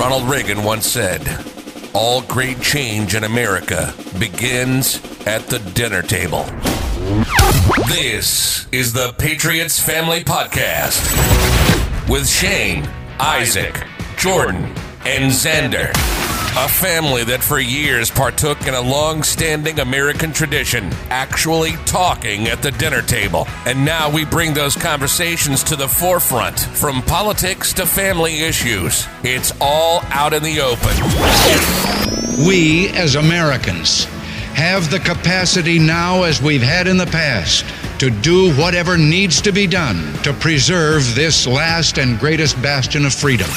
Ronald Reagan once said, All great change in America begins at the dinner table. This is the Patriots Family Podcast with Shane, Isaac, Jordan, and Xander. A family that for years partook in a long standing American tradition, actually talking at the dinner table. And now we bring those conversations to the forefront, from politics to family issues. It's all out in the open. We, as Americans, have the capacity now, as we've had in the past, to do whatever needs to be done to preserve this last and greatest bastion of freedom.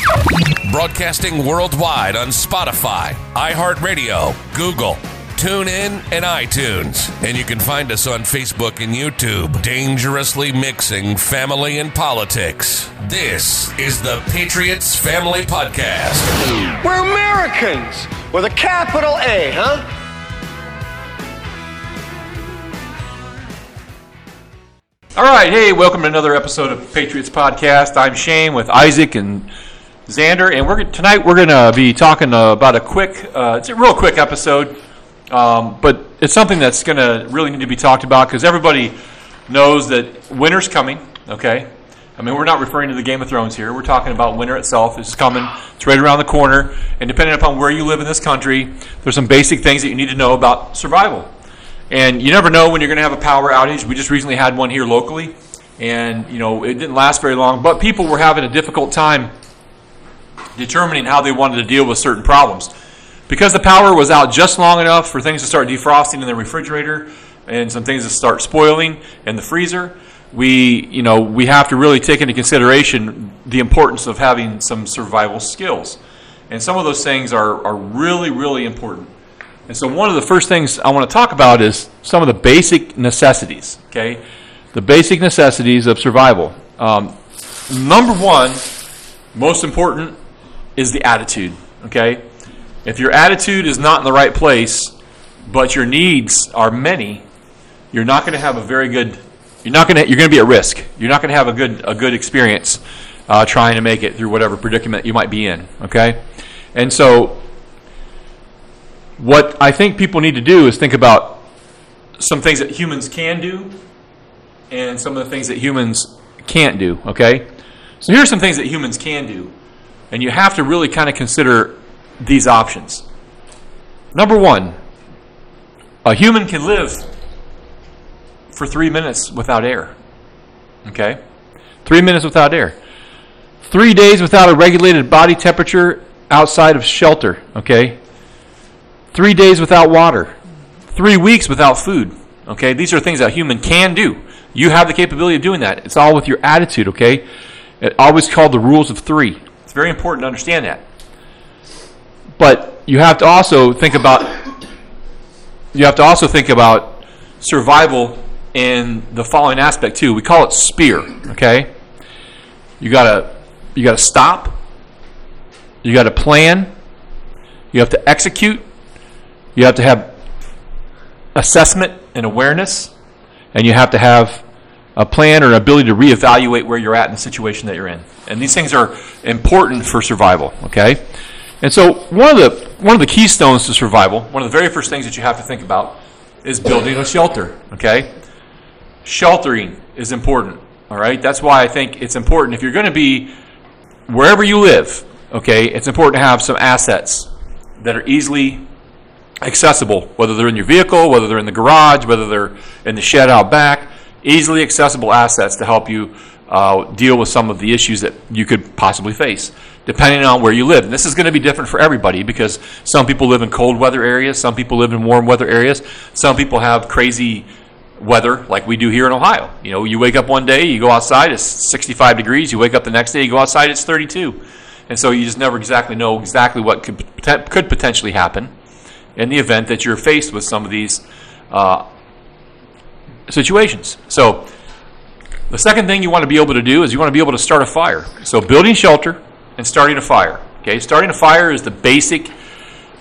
Broadcasting worldwide on Spotify, iHeartRadio, Google, TuneIn, and iTunes. And you can find us on Facebook and YouTube, dangerously mixing family and politics. This is the Patriots Family Podcast. We're Americans with a capital A, huh? All right, hey, welcome to another episode of Patriots Podcast. I'm Shane with Isaac and Xander, and we're tonight we're going to be talking about a quick, uh, it's a real quick episode, um, but it's something that's going to really need to be talked about because everybody knows that winter's coming. Okay, I mean we're not referring to the Game of Thrones here. We're talking about winter itself. It's coming. It's right around the corner, and depending upon where you live in this country, there's some basic things that you need to know about survival. And you never know when you're going to have a power outage. We just recently had one here locally, and you know it didn't last very long. But people were having a difficult time determining how they wanted to deal with certain problems because the power was out just long enough for things to start defrosting in the refrigerator and some things to start spoiling in the freezer. We, you know, we have to really take into consideration the importance of having some survival skills, and some of those things are are really really important. And so, one of the first things I want to talk about is some of the basic necessities. Okay, the basic necessities of survival. Um, number one, most important, is the attitude. Okay, if your attitude is not in the right place, but your needs are many, you're not going to have a very good. You're not going to. You're going to be at risk. You're not going to have a good a good experience uh, trying to make it through whatever predicament you might be in. Okay, and so what I think people need to do is think about some things that humans can do and some of the things that humans can't do, okay? So here are some things that humans can do. And you have to really kind of consider these options. Number one, a human can live for three minutes without air. Okay? Three minutes without air. Three days without a regulated body temperature outside of shelter. Okay? Three days without water. Three weeks without food. Okay? These are things that a human can do. You have the capability of doing that. It's all with your attitude, okay? It always called the rules of three. It's very important to understand that. But you have to also think about you have to also think about survival in the following aspect too. We call it spear, okay? You gotta you gotta stop, you gotta plan, you have to execute, you have to have assessment and awareness, and you have to have a plan or an ability to reevaluate where you're at in the situation that you're in. And these things are important for survival, okay? And so one of the one of the keystones to survival, one of the very first things that you have to think about is building a shelter, okay? Sheltering is important, all right? That's why I think it's important if you're going to be wherever you live, okay? It's important to have some assets that are easily accessible, whether they're in your vehicle, whether they're in the garage, whether they're in the shed out back, easily accessible assets to help you uh, deal with some of the issues that you could possibly face, depending on where you live. And this is going to be different for everybody because some people live in cold weather areas, some people live in warm weather areas, some people have crazy weather like we do here in Ohio. You know, you wake up one day, you go outside, it's 65 degrees. You wake up the next day, you go outside, it's 32. And so you just never exactly know exactly what could, could potentially happen in the event that you're faced with some of these uh, situations. So, the second thing you want to be able to do is you want to be able to start a fire. So, building shelter and starting a fire. Okay, starting a fire is the basic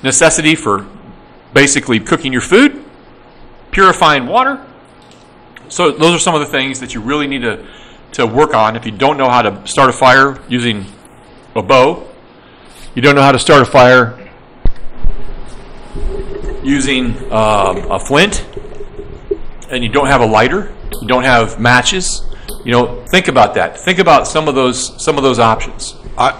necessity for basically cooking your food, purifying water. So, those are some of the things that you really need to, to work on if you don't know how to start a fire using a bow. you don't know how to start a fire using um, a flint, and you don't have a lighter, you don't have matches, you know, think about that. Think about some of those some of those options. I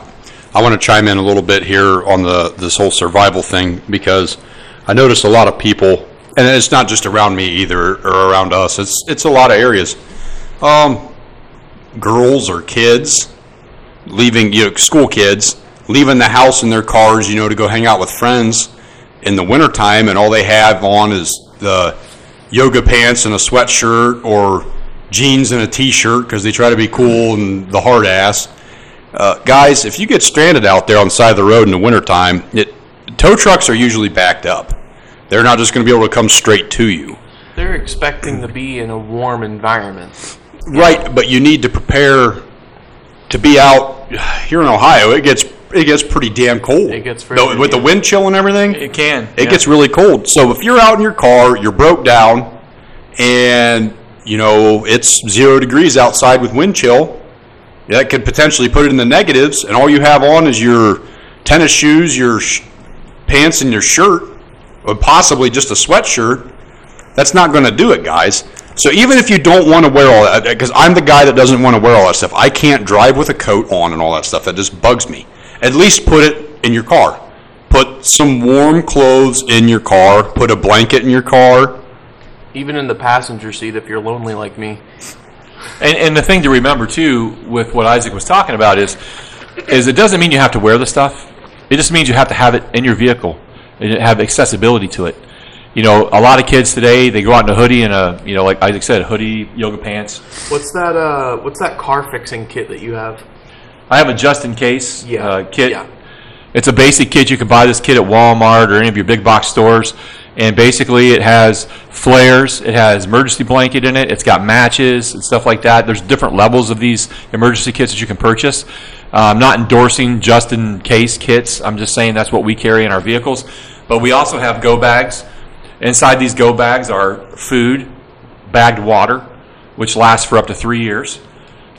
I want to chime in a little bit here on the this whole survival thing because I notice a lot of people, and it's not just around me either or around us. It's it's a lot of areas. Um, girls or kids leaving, you know, school kids leaving the house in their cars, you know, to go hang out with friends in the wintertime, and all they have on is the yoga pants and a sweatshirt or jeans and a t-shirt because they try to be cool and the hard ass. Uh, guys, if you get stranded out there on the side of the road in the wintertime, it, tow trucks are usually backed up. They're not just going to be able to come straight to you. They're expecting to be in a warm environment. Right, but you need to prepare to be out here in Ohio. It gets it gets pretty damn cold. It gets Though, very- with the wind chill and everything. It can. It gets really cold. So if you're out in your car, you're broke down, and you know it's zero degrees outside with wind chill, that could potentially put it in the negatives. And all you have on is your tennis shoes, your sh- pants, and your shirt, or possibly just a sweatshirt. That's not going to do it, guys. So even if you don't want to wear all that, uh, because I'm the guy that doesn't want to wear all that stuff, I can't drive with a coat on and all that stuff. That just bugs me. At least put it in your car. Put some warm clothes in your car. Put a blanket in your car. Even in the passenger seat, if you're lonely like me. And, and the thing to remember too, with what Isaac was talking about, is is it doesn't mean you have to wear the stuff. It just means you have to have it in your vehicle and have accessibility to it. You know, a lot of kids today they go out in a hoodie and a you know, like Isaac said, hoodie, yoga pants. What's that? Uh, what's that car fixing kit that you have? I have a just in case Yeah, uh, kit. yeah. It's a basic kit. You can buy this kit at Walmart or any of your big box stores. And basically, it has flares. It has emergency blanket in it. It's got matches and stuff like that. There's different levels of these emergency kits that you can purchase. Uh, I'm not endorsing just in case kits. I'm just saying that's what we carry in our vehicles. But we also have go bags. Inside these go bags are food, bagged water, which lasts for up to three years.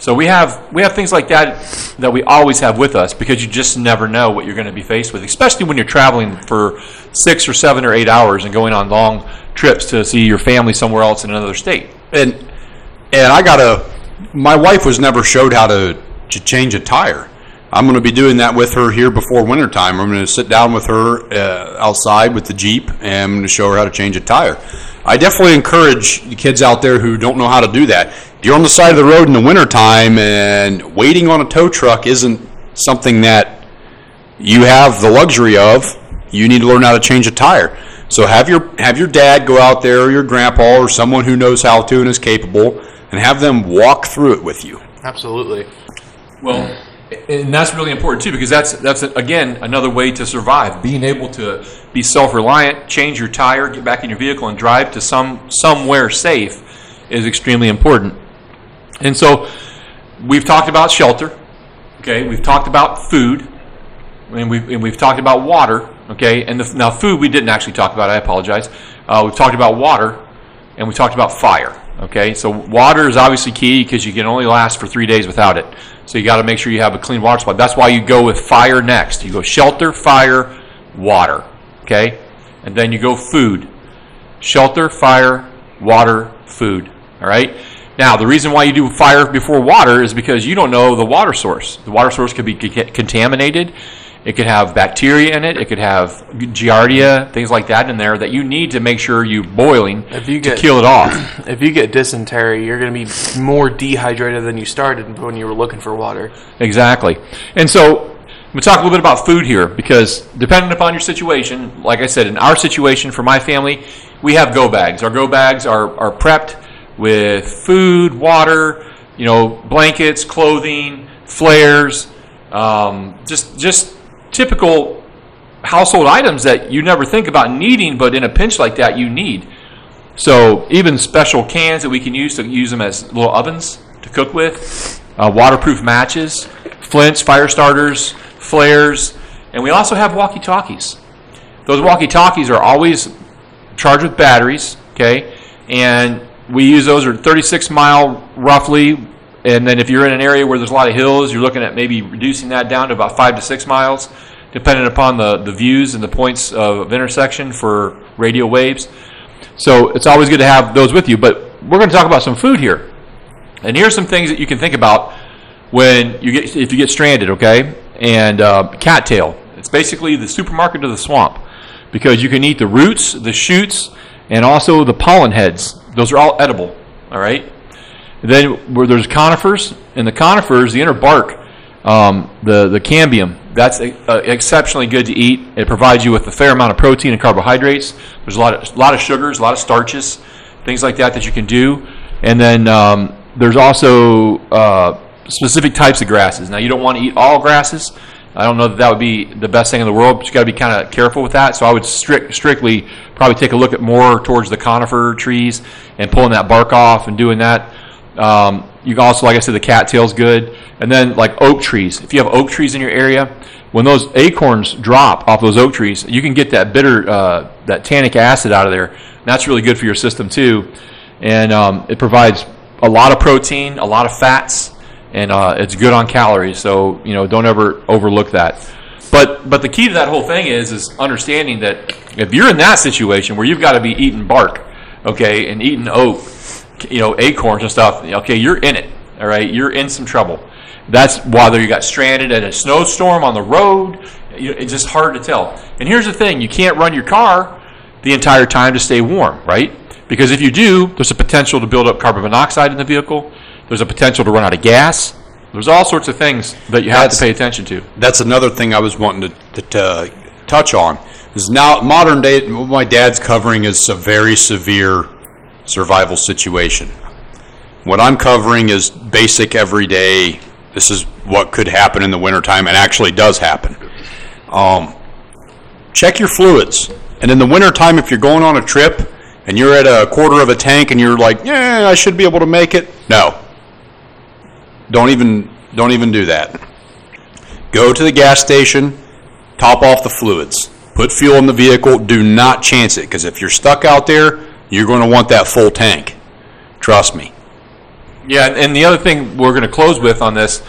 So we have we have things like that that we always have with us because you just never know what you're going to be faced with, especially when you're traveling for six or seven or eight hours and going on long trips to see your family somewhere else in another state. And and I got a My wife was never showed how to, to change a tire. I'm going to be doing that with her here before wintertime. I'm going to sit down with her uh, outside with the Jeep and I'm going to show her how to change a tire. I definitely encourage the kids out there who don't know how to do that. If you're on the side of the road in the wintertime and waiting on a tow truck isn't something that you have the luxury of, you need to learn how to change a tire. So have your have your dad go out there or your grandpa or someone who knows how to and is capable and have them walk through it with you. Absolutely. Well, and that's really important too because that's that's again another way to survive. Being able to be self-reliant, change your tire, get back in your vehicle, and drive to some somewhere safe is extremely important. And so, we've talked about shelter. Okay, we've talked about food, and we've and we've talked about water. Okay, and the, now food we didn't actually talk about. I apologize. Uh, we've talked about water, and we talked about fire. Okay, so water is obviously key because you can only last for three days without it. So you got to make sure you have a clean water supply. That's why you go with fire next. You go shelter, fire, water. Okay, and then you go food. Shelter, fire, water, food. All right. Now, the reason why you do fire before water is because you don't know the water source. The water source could be contaminated. It could have bacteria in it. It could have giardia, things like that in there that you need to make sure you're boiling If you to get- kill it off. If you get dysentery, you're going to be more dehydrated than you started when you were looking for water. Exactly. And so we'll talk a little bit about food here because depending upon your situation, like I said, in our situation for my family, we have go bags. Our go bags are, are prepped with food, water, you know, blankets, clothing, flares, um, just just typical household items that you never think about needing, but in a pinch like that, you need. So even special cans that we can use to use them as little ovens to cook with, uh, waterproof matches, flints, fire starters, flares, and we also have walkie-talkies. Those walkie-talkies are always charged with batteries, okay, and we use those are 36 mile roughly. And then if you're in an area where there's a lot of hills, you're looking at maybe reducing that down to about five to six miles. depending upon the, the views and the points of intersection for radio waves. So it's always good to have those with you. But we're going to talk about some food here. And here's some things that you can think about when you get if you get stranded, okay? And uh, cattail. It's basically the supermarket of the swamp because you can eat the roots, the shoots, and also the pollen heads. Those are all edible. All right. Then where there's conifers, and the conifers, the inner bark, um, the the cambium, that's uh, exceptionally good to eat. It provides you with a fair amount of protein and carbohydrates. There's a lot of a lot of sugars, a lot of starches, things like that that you can do. And then um, there's also uh, specific types of grasses. Now you don't want to eat all grasses. I don't know that that would be the best thing in the world, but you got to be kind of careful with that. So I would strict, strictly probably take a look at more towards the conifer trees and pulling that bark off and doing that. Um, you can also, like I said, the cattail's good, and then like oak trees. If you have oak trees in your area, when those acorns drop off those oak trees, you can get that bitter, uh, that tannic acid out of there. And that's really good for your system too, and um, it provides a lot of protein, a lot of fats, and uh, it's good on calories. So you know, don't ever overlook that. But but the key to that whole thing is is understanding that if you're in that situation where you've got to be eating bark, okay, and eating oak, you know, acorns and stuff, okay, you're in it. All right, you're in some trouble. That's whether you got stranded in a snowstorm on the road. It's just hard to tell. And here's the thing: you can't run your car the entire time to stay warm, right? Because if you do, there's a potential to build up carbon monoxide in the vehicle. There's a potential to run out of gas. There's all sorts of things that you have That's- to pay attention to. That's another thing I was wanting to, to, to touch on. Is now modern day, my dad's covering is a very severe survival situation. What I'm covering is basic everyday. This is what could happen in the wintertime and actually does happen. Um, check your fluids. And in the wintertime, if you're going on a trip and you're at a quarter of a tank and you're like, yeah, I should be able to make it. No. Don't even don't even do that. Go to the gas station, top off the fluids, put fuel in the vehicle. Do not chance it because if you're stuck out there, you're going to want that full tank. Trust me. Yeah, and the other thing we're going to close with on this,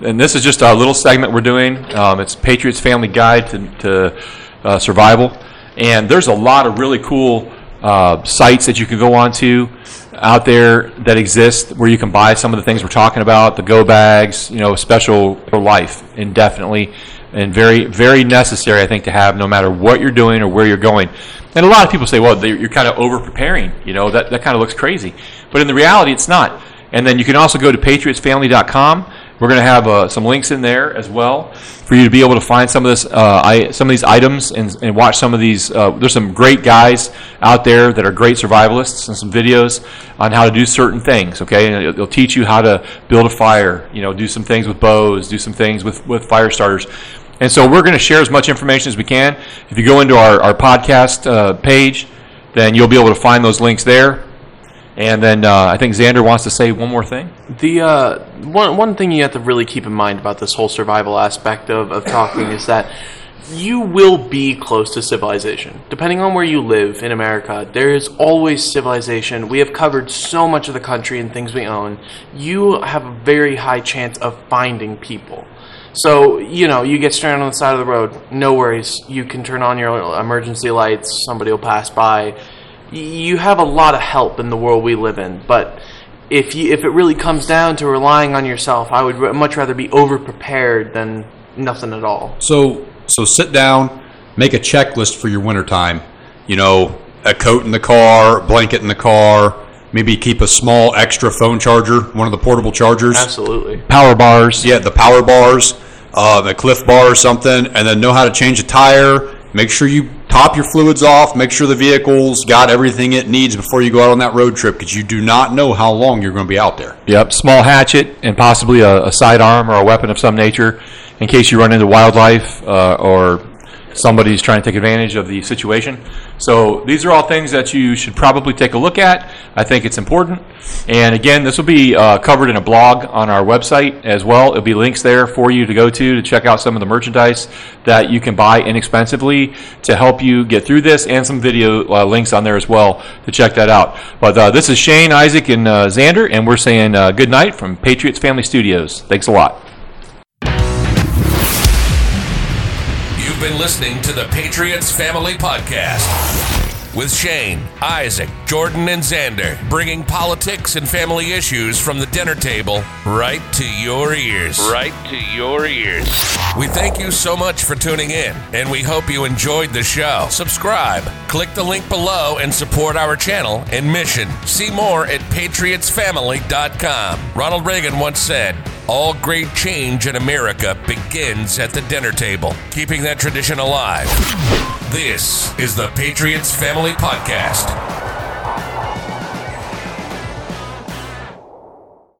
and this is just a little segment we're doing. Um, it's Patriots Family Guide to, to uh, Survival, and there's a lot of really cool uh, sites that you can go onto out there that exist where you can buy some of the things we're talking about, the go bags, you know, special for life, indefinitely, and very, very necessary, I think, to have no matter what you're doing or where you're going. And a lot of people say, well, you're kind of over preparing, you know, that, that kind of looks crazy. But in the reality, it's not. And then you can also go to patriotsfamily.com. We're going to have uh, some links in there as well for you to be able to find some of this, uh, I, some of these items and, and watch some of these. Uh, there's some great guys out there that are great survivalists and some videos on how to do certain things. Okay, and it'll teach you how to build a fire. You know, do some things with bows, do some things with with fire starters. And so we're going to share as much information as we can. If you go into our, our podcast uh, page, then you'll be able to find those links there. And then uh, I think Xander wants to say one more thing. The uh, one one thing you have to really keep in mind about this whole survival aspect of, of talking is that you will be close to civilization. Depending on where you live in America, there is always civilization. We have covered so much of the country and things we own. You have a very high chance of finding people. So, you know, you get stranded on the side of the road, no worries. You can turn on your emergency lights, somebody will pass by. You have a lot of help in the world we live in, but if you if it really comes down to relying on yourself, I would r- much rather be over prepared than nothing at all. So so sit down, make a checklist for your wintertime. You know, a coat in the car, blanket in the car, maybe keep a small extra phone charger, one of the portable chargers. Absolutely. Power bars. Yeah, the power bars, uh, the Clif Bar or something, and then know how to change a tire. Make sure you top your fluids off. Make sure the vehicle's got everything it needs before you go out on that road trip because you do not know how long you're going to be out there. Yep, small hatchet and possibly a, a sidearm or a weapon of some nature in case you run into wildlife uh, or somebody's trying to take advantage of the situation. So these are all things that you should probably take a look at. I think it's important. And again, this will be uh, covered in a blog on our website as well. It'll be links there for you to go to to check out some of the merchandise that you can buy inexpensively to help you get through this, and some video uh, links on there as well to check that out. But uh, this is Shane, Isaac, and uh, Xander, and we're saying uh, good night from Patriots Family Studios. Thanks a lot. Been listening to the Patriots Family Podcast with Shane, Isaac, Jordan, and Xander, bringing politics and family issues from the dinner table right to your ears. Right to your ears. We thank you so much for tuning in, and we hope you enjoyed the show. Subscribe, click the link below, and support our channel and mission. See more at patriotsfamily.com. Ronald Reagan once said, all great change in America begins at the dinner table, keeping that tradition alive. This is the Patriots Family Podcast.